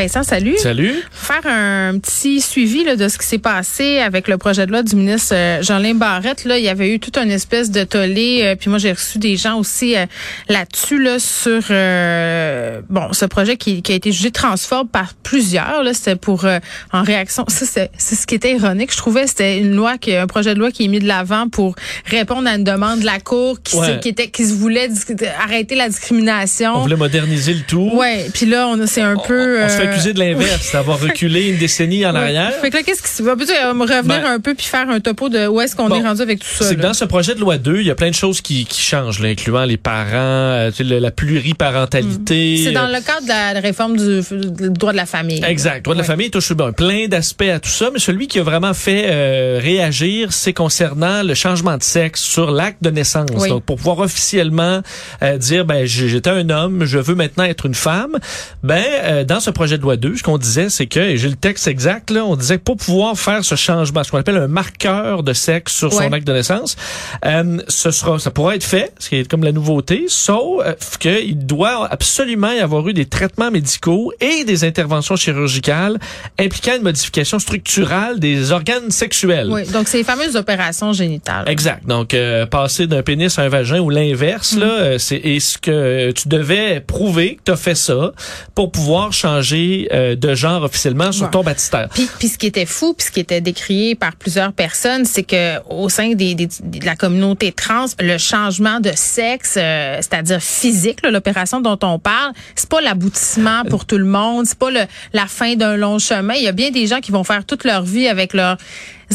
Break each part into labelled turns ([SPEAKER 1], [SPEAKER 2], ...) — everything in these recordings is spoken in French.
[SPEAKER 1] Vincent, salut.
[SPEAKER 2] Salut.
[SPEAKER 1] Faire un petit suivi là, de ce qui s'est passé avec le projet de loi du ministre euh, Jean-Lin Barrette. Là, il y avait eu toute une espèce de tollé. euh, puis moi, j'ai reçu des gens aussi euh, là-dessus là, sur euh, bon ce projet qui, qui a été jugé transphobe par plusieurs. Là, c'était pour euh, en réaction. Ça, c'est, c'est ce qui était ironique. Je trouvais c'était une loi qui, un projet de loi qui est mis de l'avant pour répondre à une demande de la cour qui,
[SPEAKER 2] Ouais.
[SPEAKER 1] qui était qui se voulait dis- arrêter la discrimination.
[SPEAKER 2] On voulait moderniser le tout.
[SPEAKER 1] Ouais, puis là on a c'est un peu
[SPEAKER 2] On se fait accuser de l'inverse, d'avoir reculé une décennie en arrière.
[SPEAKER 1] Fait que là, qu'est-ce qui se va? Euh, me revenir
[SPEAKER 2] Ben,
[SPEAKER 1] un peu puis faire un topo de où est-ce qu'on
[SPEAKER 2] bon,
[SPEAKER 1] est rendu avec tout ça.
[SPEAKER 2] C'est que dans ce projet de loi 2, il y a plein de choses qui, qui changent, là, incluant les parents, euh, tu sais, le- la pluriparentalité.
[SPEAKER 1] C'est dans
[SPEAKER 2] euh,
[SPEAKER 1] le cadre de la, réforme du, du droit de la famille.
[SPEAKER 2] Exact. Droit de la famille touche bon, plein d'aspects à tout ça, mais celui qui a vraiment fait euh, réagir, c'est concernant le changement de sexe sur l'acte de naissance.
[SPEAKER 1] Oui.
[SPEAKER 2] Donc, pour pouvoir officiellement euh, dire, ben, j'étais un homme, je veux maintenant être une femme, ben, euh, dans ce projet de loi 2, ce qu'on disait, c'est que, et j'ai le texte exact, là, on disait que pour pouvoir faire ce changement, ce qu'on appelle un marqueur de sexe sur son acte de naissance, euh, ce sera, ça pourra être fait, ce qui est comme la nouveauté, sauf euh, qu'il doit absolument y avoir eu des traitements médicaux et des interventions chirurgicales impliquant une modification structurale des organes sexuels.
[SPEAKER 1] Oui, donc c'est les fameuses opérations génitales.
[SPEAKER 2] Exact. Donc euh, passer d'un pénis à un vagin ou l'inverse là, euh, c'est et ce que tu devais prouver que tu as fait ça pour pouvoir changer euh, de genre officiellement sur ton baptistère.
[SPEAKER 1] Puis, puis ce qui était fou, puis ce qui était décrié par plusieurs personnes, c'est que au sein des, des- de la communauté trans, le changement de sexe, euh, c'est-à-dire physique, l'opération dont on parle, c'est pas l'aboutissement pour tout le monde, c'est pas le, la fin d'un long chemin. Il y a bien des gens qui vont faire toute leur vie avec leurs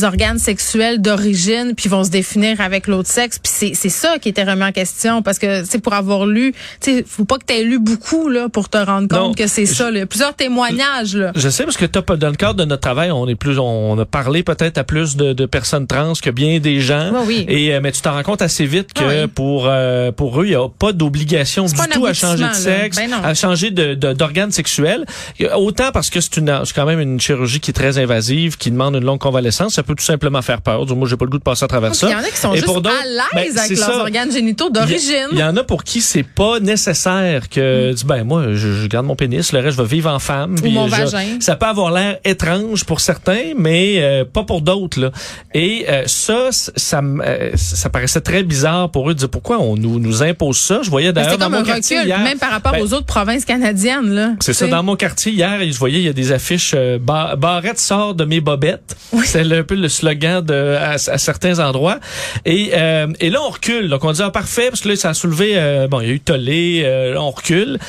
[SPEAKER 1] organes sexuels d'origine, puis vont se définir avec l'autre sexe. Puis c'est, c'est ça qui était remis en question, parce que c'est pour avoir lu, tu sais, faut pas que tu aies lu beaucoup là pour te rendre compte
[SPEAKER 2] Non,
[SPEAKER 1] que c'est ça. là. Plusieurs témoignages là.
[SPEAKER 2] Je sais parce que pas- dans le cadre de notre travail, on est plus, on a parlé peut-être à plus de, de personnes trans que bien des gens.
[SPEAKER 1] Oui, oui.
[SPEAKER 2] Et euh, mais tu t'en rends compte assez vite que
[SPEAKER 1] Oui.
[SPEAKER 2] pour euh, pour eux, il y a pas d'obligation du
[SPEAKER 1] pas
[SPEAKER 2] tout à changer de sexe,
[SPEAKER 1] Ben
[SPEAKER 2] à changer de de- d'organes sexuels. Autant parce que c'est une c'est quand même une chirurgie qui est très invasive, qui demande une longue convalescence, peut tout simplement faire peur. Du moins, j'ai pas le goût de passer à travers ça.
[SPEAKER 1] Il y en a qui sont
[SPEAKER 2] Et
[SPEAKER 1] juste
[SPEAKER 2] pour
[SPEAKER 1] à l'aise
[SPEAKER 2] ben,
[SPEAKER 1] avec leurs
[SPEAKER 2] ça.
[SPEAKER 1] organes génitaux d'origine.
[SPEAKER 2] Il y, en a pour qui c'est pas nécessaire que
[SPEAKER 1] Mm.
[SPEAKER 2] tu- ben moi je, je garde mon pénis, le reste je vais vivre en femme. puis
[SPEAKER 1] mon
[SPEAKER 2] je-
[SPEAKER 1] vagin.
[SPEAKER 2] Ça peut avoir l'air étrange pour certains, mais euh, pas pour d'autres là. Et euh, ça, ça, euh, ça paraissait très bizarre pour eux de dire pourquoi on nous nous impose ça? Je voyais
[SPEAKER 1] Mais
[SPEAKER 2] d'ailleurs
[SPEAKER 1] C'est
[SPEAKER 2] dans mon quartier hier.
[SPEAKER 1] même par rapport
[SPEAKER 2] Ben,
[SPEAKER 1] aux autres provinces canadiennes. là.
[SPEAKER 2] c'est ça, dans mon quartier, hier, je voyais, il y a des affiches, Bar- Barrette sort de mes bobettes. C'est le- peu le slogan de, à, à certains endroits. Et, euh, et là, on recule. Donc, on dit, ah, parfait, parce que là, ça a soulevé, euh, bon, il y a eu tollé, euh, on recule.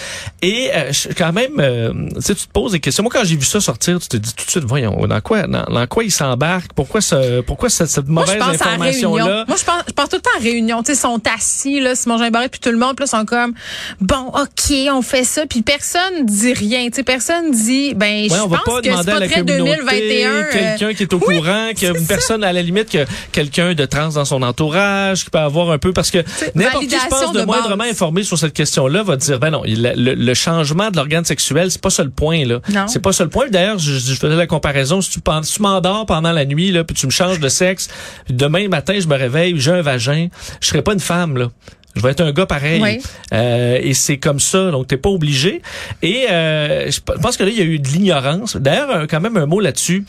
[SPEAKER 2] Et euh, je- quand même, euh, tu sais, tu te poses des questions. Moi, quand j'ai vu ça sortir, tu te dis tout de suite, voyons, dans quoi, dans, dans quoi il s'embarque? Pourquoi, ce, pourquoi cette,
[SPEAKER 1] je
[SPEAKER 2] mauvaise information-là?
[SPEAKER 1] Moi, je pense, je pense tout le temps à réunion. Tu sais, ils sont assis, là, Simon Jean Barrette, puis tout le monde, puis là, ils sont comme, bon, OK, on fait ça, puis personne dit rien. Tu sais, personne dit, ben, je
[SPEAKER 2] Ouais, va
[SPEAKER 1] pense
[SPEAKER 2] pas
[SPEAKER 1] que c'est
[SPEAKER 2] demander à
[SPEAKER 1] pas très
[SPEAKER 2] communauté,
[SPEAKER 1] 2021. euh,
[SPEAKER 2] quelqu'un qui est au
[SPEAKER 1] oui,
[SPEAKER 2] courant, qu'il y a
[SPEAKER 1] c'est
[SPEAKER 2] une
[SPEAKER 1] ça.
[SPEAKER 2] personne à la limite que quelqu'un de trans dans son entourage, qui peut avoir un peu parce que n'importe qui je pense de,
[SPEAKER 1] de
[SPEAKER 2] moindrement informé sur cette question-là va dire ben non, il- le, le changement de l'organe sexuel, c'est pas ça le point là.
[SPEAKER 1] Non.
[SPEAKER 2] C'est pas ça le point. D'ailleurs, je, je faisais la comparaison si tu si tu m'endors pendant la nuit là, puis tu me changes de sexe, demain matin je me réveille, j'ai un vagin, je serai pas une femme là. Je vais être un gars pareil.
[SPEAKER 1] Oui.
[SPEAKER 2] Euh, et c'est comme ça, donc t'es pas obligé. Et euh, je pense que là, il y a eu de l'ignorance. D'ailleurs, quand même un mot là-dessus.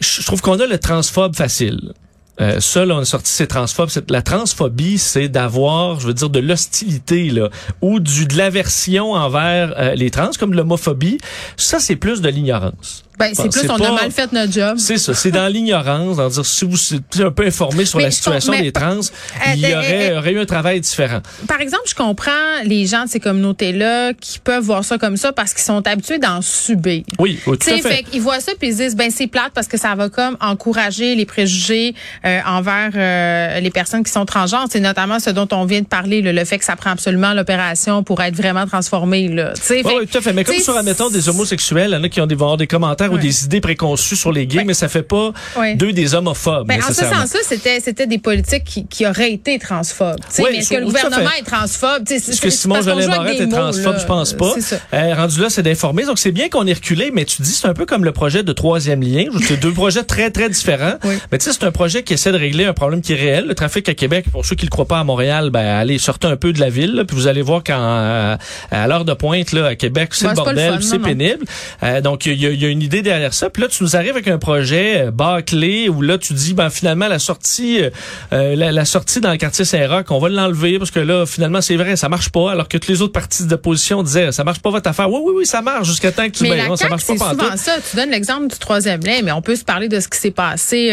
[SPEAKER 2] Je trouve qu'on a le transphobe facile. Euh, là, on a sorti ces transphobes. La transphobie, c'est d'avoir, je veux dire, de l'hostilité, là, ou du, de l'aversion envers euh, les trans, comme de l'homophobie. Ça, c'est plus de l'ignorance.
[SPEAKER 1] Ben, c'est plus, on a mal fait notre job.
[SPEAKER 2] C'est ça, c'est dans l'ignorance, dans dire si vous êtes un peu informé sur
[SPEAKER 1] Mais
[SPEAKER 2] la situation des trans,
[SPEAKER 1] Euh,
[SPEAKER 2] il y
[SPEAKER 1] euh,
[SPEAKER 2] aurait,
[SPEAKER 1] euh,
[SPEAKER 2] aurait eu un travail différent.
[SPEAKER 1] Par exemple, je comprends les gens de ces communautés-là qui peuvent voir ça comme ça parce qu'ils sont habitués d'en subir.
[SPEAKER 2] Oui, oui, tout à fait.
[SPEAKER 1] fait qu'ils voient ça puis ils se disent ben c'est plate parce que ça va comme encourager les préjugés euh, envers euh, les personnes qui sont transgenres. C'est notamment ce dont on vient de parler, là, le fait que ça prend absolument l'opération pour être vraiment transformé. Là. Tu sais,
[SPEAKER 2] Oui,
[SPEAKER 1] fait-
[SPEAKER 2] oui, tout à fait. Mais comme sur, admettons, des homosexuels, il y en a qui ont des, vont avoir des commentaires ou des idées préconçues sur les gays, mais ça fait pas deux des homophobes.
[SPEAKER 1] Ben, en ce sens-là, c'était c'était des politiques qui, qui auraient été transphobes. mais est-ce que le gouvernement est transphobe?
[SPEAKER 2] Est-ce que Simon Jolin Barrette est transphobe Je pense pas. Euh, rendu là, c'est d'informer. Donc c'est bien qu'on ait reculé, mais tu dis c'est un peu comme le projet de troisième lien. C'est deux projets très très différents. Mais tu sais, c'est un projet qui essaie de régler un problème qui est réel. Le trafic à Québec, pour ceux qui le croient pas à Montréal, ben allez sortez un peu de la ville, puis vous allez voir quand euh, à l'heure de pointe là à Québec, c'est le bordel, c'est pénible. Euh, donc il y, a, une idée derrière ça. Puis là, tu nous arrives avec un projet euh, bâclé où là tu dis ben finalement la sortie, la, sortie dans le quartier Saint-Roch, on va l'enlever parce que là finalement c'est vrai, ça marche pas. Alors que toutes les autres parties d'opposition disaient ça marche pas votre affaire. Oui oui oui, ça marche jusqu'à temps que tu
[SPEAKER 1] mais ben, non, ça marche pas. C'est souvent ça. Tu donnes l'exemple du troisième lien, mais on peut se parler de ce qui s'est passé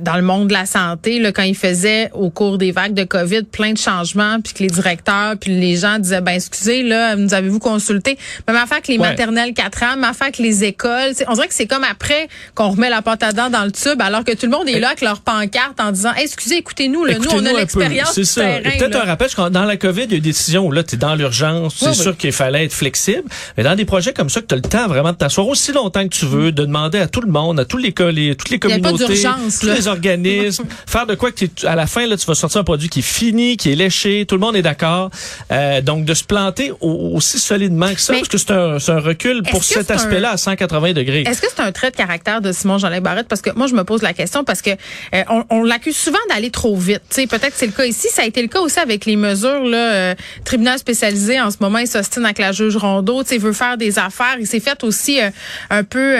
[SPEAKER 1] dans le monde de la santé là, quand il faisait au cours des vagues de COVID plein de changements, puis que les directeurs, puis les gens disaient, ben excusez, là, nous avez-vous consulté? Même affaire que les maternelles 4 ans, même affaire que les écoles. On dirait que c'est comme après qu'on remet la pâte à dents dans le tube, alors que tout le monde est là avec leur pancarte en disant, excusez, écoutez-nous, nous, on a l'expérience C'est ça.
[SPEAKER 2] Peut-être un rappel, dans la COVID, il y a eu des décisions où là, tu es dans l'urgence, c'est sûr qu'il fallait être flexible, mais dans des projets comme ça, que tu as le temps vraiment de t'asseoir aussi longtemps que tu veux, de demander à tout le monde, à tous les, toutes les communautés, tous les organismes, faire de quoi que à la fin, là, tu vas sortir un produit qui est fini, qui est léché, tout le monde est d'accord. Euh, donc, de se planter aussi solidement que ça, parce que c'est un, un, recul pour cet aspect-là à 180 degrés.
[SPEAKER 1] Est-ce que c'est un trait de caractère de Simon Jean Barrette? Parce que moi, je me pose la question parce que euh, on, on l'accuse souvent d'aller trop vite. Peut-être que c'est le cas ici. Ça a été le cas aussi avec les mesures. Là, euh, tribunal spécialisé, en ce moment, il s'ostine avec la juge Rondeau. Il veut faire des affaires. Il s'est fait aussi euh, un peu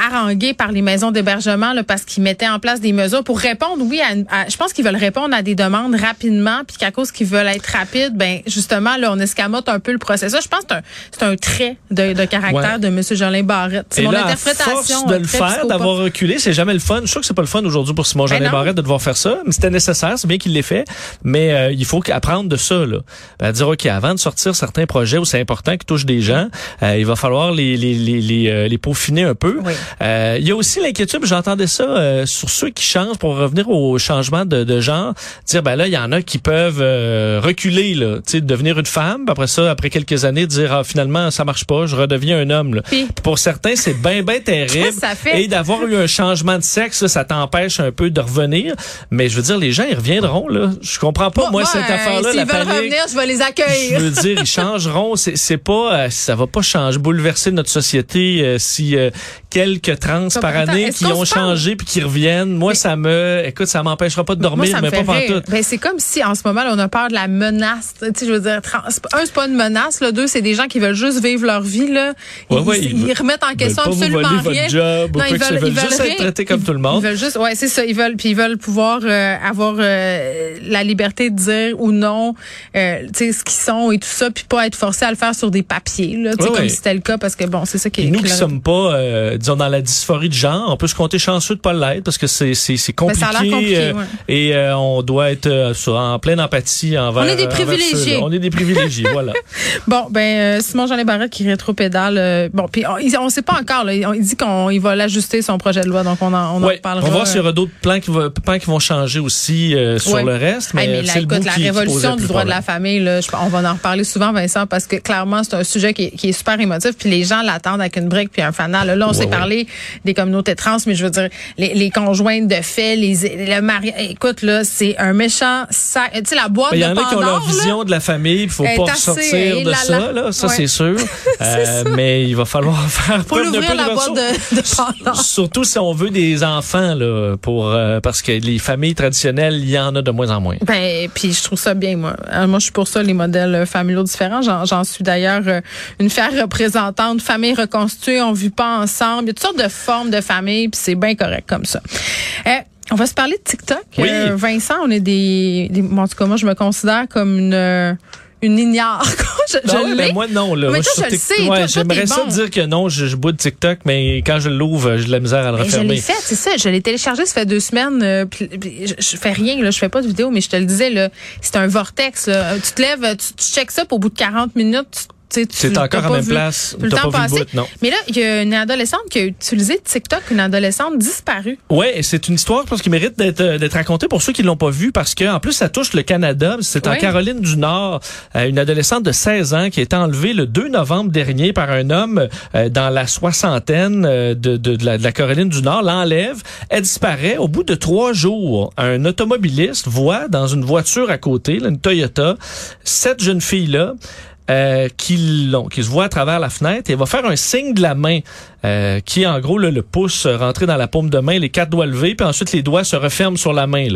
[SPEAKER 1] harangué par les maisons d'hébergement parce qu'il mettait en place des mesures pour répondre, oui, à, je pense qu'ils veulent répondre à des demandes rapidement, puis qu'à cause qu'ils veulent être rapides, ben justement là, on escamote un peu le processus. Je pense que c'est un, trait de, caractère de M. Jolin Barrette.
[SPEAKER 2] C'est mon interprétation. de le faire, d'avoir reculé, c'est jamais le fun. Je sais que c'est pas le fun aujourd'hui pour Simon ben Jolin Barrette de devoir faire ça, mais c'était nécessaire, c'est bien qu'il l'ait fait. Mais euh, il faut apprendre de ça, là. Ben, dire ok, avant de sortir certains projets où c'est important qui touchent des gens, euh, il va falloir les les les les, euh, les peaufiner un peu. il y a aussi l'inquiétude, j'entendais ça sur ceux qui changent pour revenir au changement de, de genre, dire ben là il y en a qui peuvent euh, reculer là, tu sais devenir une femme, après ça après quelques années dire ah, finalement ça marche pas, je redeviens un homme là. Pour certains c'est bien bien terrible et d'avoir eu un changement de sexe, ça t'empêche un peu de revenir, mais je veux dire les gens ils reviendront là. Je comprends pas moi, cette affaire là
[SPEAKER 1] la veulent revenir, je vais les accueillir.
[SPEAKER 2] Je veux dire ils changeront, c'est c'est pas euh, ça va pas changer bouleverser notre société euh, si quelques trans par année qui ont changé puis qui reviennent. Moi ça me écoute ça m'empêchera pas de dormir mais pas
[SPEAKER 1] tout. Ben, c'est comme si en ce moment là, on a peur de la menace. Tu sais, je veux dire, un c'est pas une menace, là. Deux, c'est des gens qui veulent juste vivre leur vie là. Ils, ils, remettent en question absolument rien.
[SPEAKER 2] Job, non, ils veulent, ils veulent, juste être traités comme tout le monde.
[SPEAKER 1] Ils veulent juste, ouais, c'est ça. Ils veulent, puis ils veulent pouvoir euh, avoir euh, la liberté de dire ou non, euh, tu sais, ce qu'ils sont et tout ça, puis pas être forcé à le faire sur des papiers là. Tu sais, comme si c'était le cas, parce que bon, c'est ça qui. est
[SPEAKER 2] nous qui sommes pas, disons, dans la dysphorie de genre, on peut se compter chanceux de pas l'être parce que c'est c'est c'est ben, compliqué, et on doit être en pleine empathie envers.
[SPEAKER 1] On est des privilégiés.
[SPEAKER 2] on est des privilégiés, voilà.
[SPEAKER 1] Bon, ben Simon Jean Barrette qui rétropédale. Bon, puis on, ne sait pas encore. Là, il dit qu'il va l'ajuster son projet de loi, donc on en, on en parlera.
[SPEAKER 2] On va voir s'il y aura d'autres plans qui, plans qui vont changer aussi sur le reste. Mais,
[SPEAKER 1] mais écoute, la révolution du droit de la famille, là, on va en reparler souvent, Vincent, parce que clairement c'est un sujet qui, qui, est super émotif. Puis les gens l'attendent avec une brique puis un fanal. Là, on s'est parlé des communautés trans, mais je veux dire les, les conjointes de fait, les le mari. Écoute là, c'est un méchant ça, tu sais, la boîte de Il y en a qui ont leur
[SPEAKER 2] vision de la famille, il faut pas sortir de ça, là, ça c'est sûr. euh, mais il va falloir faire
[SPEAKER 1] la boîte de, de Pandore.
[SPEAKER 2] Surtout si on veut des enfants, là, pour euh, parce que les familles traditionnelles, il y en a de moins en moins.
[SPEAKER 1] Ben, puis je trouve ça bien, moi. Euh, moi, je suis pour ça les modèles euh, familiaux différents. J'en suis d'ailleurs une fière représentante. Famille reconstituée, on vit pas ensemble. Il y a toutes sortes de formes de famille, puis c'est bien correct comme ça. On va se parler de TikTok.
[SPEAKER 2] Oui. Euh,
[SPEAKER 1] Vincent, on est des, des en tout cas, moi, je me considère comme une euh, une ignare. je, je
[SPEAKER 2] ben moi non là.
[SPEAKER 1] Mais toi, je le sais.
[SPEAKER 2] Ouais, J'aimerais ça dire que non, je, je bois de TikTok, mais quand je l'ouvre, j'ai de la misère à le ben, refermer.
[SPEAKER 1] Je l'ai fait, c'est ça. Je l'ai téléchargé, ça fait deux semaines. Euh, je, je, fais rien, là, je fais pas de vidéo, mais je te le disais là, c'est un vortex. Là. Tu te lèves, tu, tu checks ça, pour au bout de 40 minutes, tu
[SPEAKER 2] C'est encore à même place.
[SPEAKER 1] Le
[SPEAKER 2] temps
[SPEAKER 1] pas
[SPEAKER 2] vu non.
[SPEAKER 1] Mais là, il y a une adolescente qui a utilisé TikTok, une adolescente disparue.
[SPEAKER 2] Oui, c'est une histoire parce qu'il mérite d'être d'être racontée pour ceux qui l'ont pas vu parce que en plus ça touche le Canada. C'est en Caroline du Nord, euh, une adolescente de 16 ans qui a été enlevée le 2 novembre dernier par un homme euh, dans la soixantaine euh, de, de, de, la, Caroline du Nord. L'enlève, elle disparaît. Au bout de trois jours, un automobiliste voit dans une voiture à côté, une Toyota, cette jeune fille là. Euh, qui, qui se voit à travers la fenêtre et va faire un signe de la main euh, qui est en gros le pouce rentré dans la paume de main, les quatre doigts levés, puis ensuite les doigts se referment sur la main.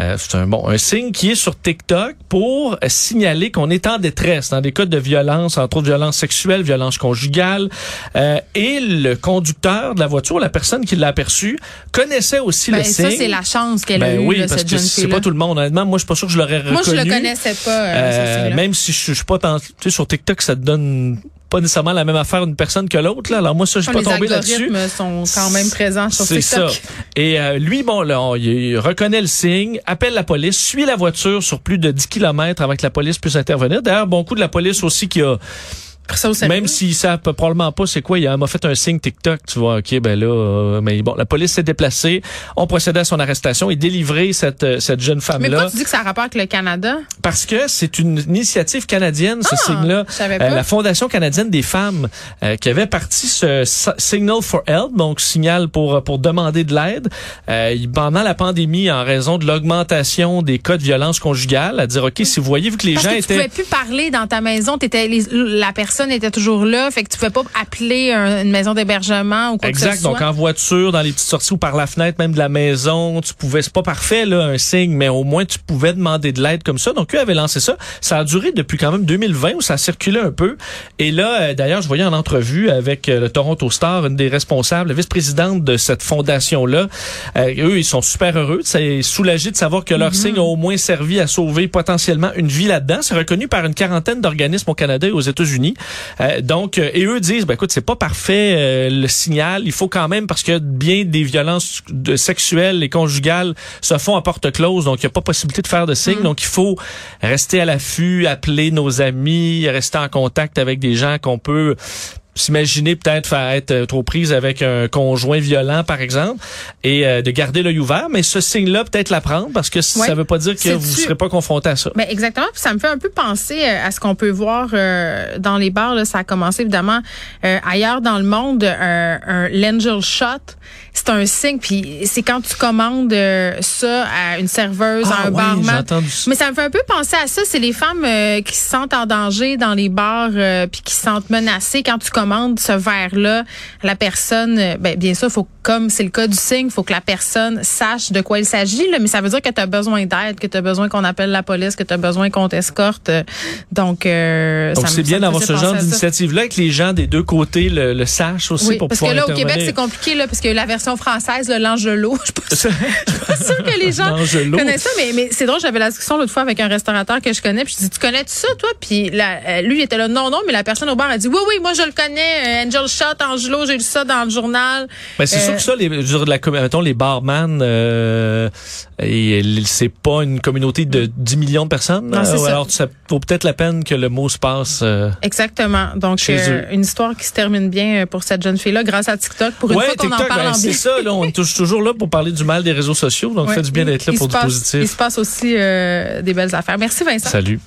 [SPEAKER 2] Euh, c'est un bon un signe qui est sur TikTok pour signaler qu'on est en détresse dans des cas de violence, entre autres violence sexuelle, violence conjugale. Euh, et le conducteur de la voiture, la personne qui l'a aperçu, connaissait aussi
[SPEAKER 1] ben,
[SPEAKER 2] le signe.
[SPEAKER 1] Ça c'est la chance qu'elle a
[SPEAKER 2] ben
[SPEAKER 1] eue.
[SPEAKER 2] Oui, parce que c'est pas tout le monde. Honnêtement, moi je suis pas sûr que je l'aurais reconnu.
[SPEAKER 1] Moi je le connaissais pas. Euh,
[SPEAKER 2] même si je, je suis pas tant, sur TikTok ça te donne pas nécessairement la même affaire d'une personne que l'autre. Là. Alors moi, ça, je suis pas tombé là-dessus.
[SPEAKER 1] Les sont quand même présents sur TikTok.
[SPEAKER 2] C'est ça. Et euh, lui, bon, là, il reconnaît le signe, appelle la police, suit la voiture sur plus de 10 kilomètres avec que la police puisse intervenir. D'ailleurs, bon coup de la police aussi qui a même s'ils savent probablement pas c'est quoi, il m'a fait un signe TikTok, tu vois, ok, ben là, euh, mais bon, la police s'est déplacée, on procédé à son arrestation et délivré cette euh, cette jeune femme là.
[SPEAKER 1] Mais pourquoi tu dis que ça a rapport avec le Canada?
[SPEAKER 2] Parce que c'est une initiative canadienne, ce
[SPEAKER 1] ah,
[SPEAKER 2] signe-là.
[SPEAKER 1] Euh,
[SPEAKER 2] la Fondation canadienne des femmes qui avait parti ce Signal for Help, donc signal pour pour demander de l'aide, pendant la pandémie en raison de l'augmentation des cas de violence conjugale, à dire ok, si vous voyez vu que les
[SPEAKER 1] Parce
[SPEAKER 2] gens
[SPEAKER 1] que
[SPEAKER 2] étaient,
[SPEAKER 1] tu pouvais plus parler dans ta maison, t'étais la personne personne était toujours là, fait que tu pouvais pas appeler une maison d'hébergement ou quoi
[SPEAKER 2] exact,
[SPEAKER 1] que ce soit.
[SPEAKER 2] donc en voiture, dans les petites sorties ou par la fenêtre même de la maison, tu pouvais, c'est pas parfait là, un signe, mais au moins tu pouvais demander de l'aide comme ça. Donc eux avaient lancé ça. Ça a duré depuis quand même 2020 où ça circulait un peu. Et là, euh, d'ailleurs, je voyais en entrevue avec euh, le Toronto Star, une des responsables, la vice-présidente de cette fondation-là. Euh, eux, ils sont super heureux, c'est soulagés de savoir que leur mm-hmm. signe a au moins servi à sauver potentiellement une vie là-dedans. C'est reconnu par une quarantaine d'organismes au Canada et aux États-Unis. Euh, donc, euh, et eux disent, ben écoute, c'est pas parfait euh, le signal. Il faut quand même parce que bien des violences sexuelles et conjugales se font à porte close, donc il n'y a pas possibilité de faire de signe. Mm. Donc, il faut rester à l'affût, appeler nos amis, rester en contact avec des gens qu'on peut s'imaginer peut-être faire être euh, trop prise avec un conjoint violent, par exemple, et euh, de garder l'œil ouvert. Mais ce signe-là, peut-être l'apprendre parce que ça veut pas dire que vous ne serez pas confronté à ça.
[SPEAKER 1] Mais exactement. Puis ça me fait un peu penser euh, à ce qu'on peut voir dans les bars. Là. Ça a commencé évidemment ailleurs dans le monde, un l'angel shot. C'est un signe. Puis c'est quand tu commandes ça à une serveuse, à
[SPEAKER 2] ah
[SPEAKER 1] un barman.
[SPEAKER 2] Ça.
[SPEAKER 1] Mais ça me fait un peu penser à ça. C'est les femmes qui se sentent en danger dans les bars puis qui se sentent menacées quand tu commandes ce verre-là, la personne, euh, ben, bien sûr, faut comme c'est le cas du signe, faut que la personne sache de quoi il s'agit, mais ça veut dire que tu as besoin d'aide, que tu as besoin qu'on appelle la police, que tu as besoin qu'on t'escorte. Donc,
[SPEAKER 2] euh, Donc c'est bien d'avoir ce genre d'initiative-là, que les gens des deux côtés le, sachent aussi
[SPEAKER 1] oui,
[SPEAKER 2] pour
[SPEAKER 1] parce
[SPEAKER 2] que
[SPEAKER 1] là,
[SPEAKER 2] au
[SPEAKER 1] Québec, c'est compliqué, là, parce que la version française, l'Angelo, je suis pas sûre que les gens connaissent ça, mais, mais c'est drôle, j'avais la discussion l'autre fois avec un restaurateur que je connais, puis je dis, tu connais -tu ça, toi? Puis lui, il était là, non, non, mais la personne au bar a dit, oui, oui, moi, je le connais euh, Angel Shot, Angelo, j'ai lu ça dans le journal.
[SPEAKER 2] Ben, c'est sûr euh, que ça, les, je la, mettons, les barman, euh, c'est pas une communauté de 10 millions de personnes. Non, ça. Alors, ça vaut peut-être la peine que le mot se passe.
[SPEAKER 1] Exactement. Donc, une histoire qui se termine bien pour cette jeune fille-là grâce à TikTok. Pour une fois qu'on en parle
[SPEAKER 2] ben,
[SPEAKER 1] en
[SPEAKER 2] C'est ça, là, on est toujours là pour parler du mal des réseaux sociaux. Donc, ouais, fait du bien d'être là pour du positif.
[SPEAKER 1] Il se passe aussi des belles affaires. Merci, Vincent.
[SPEAKER 2] Salut.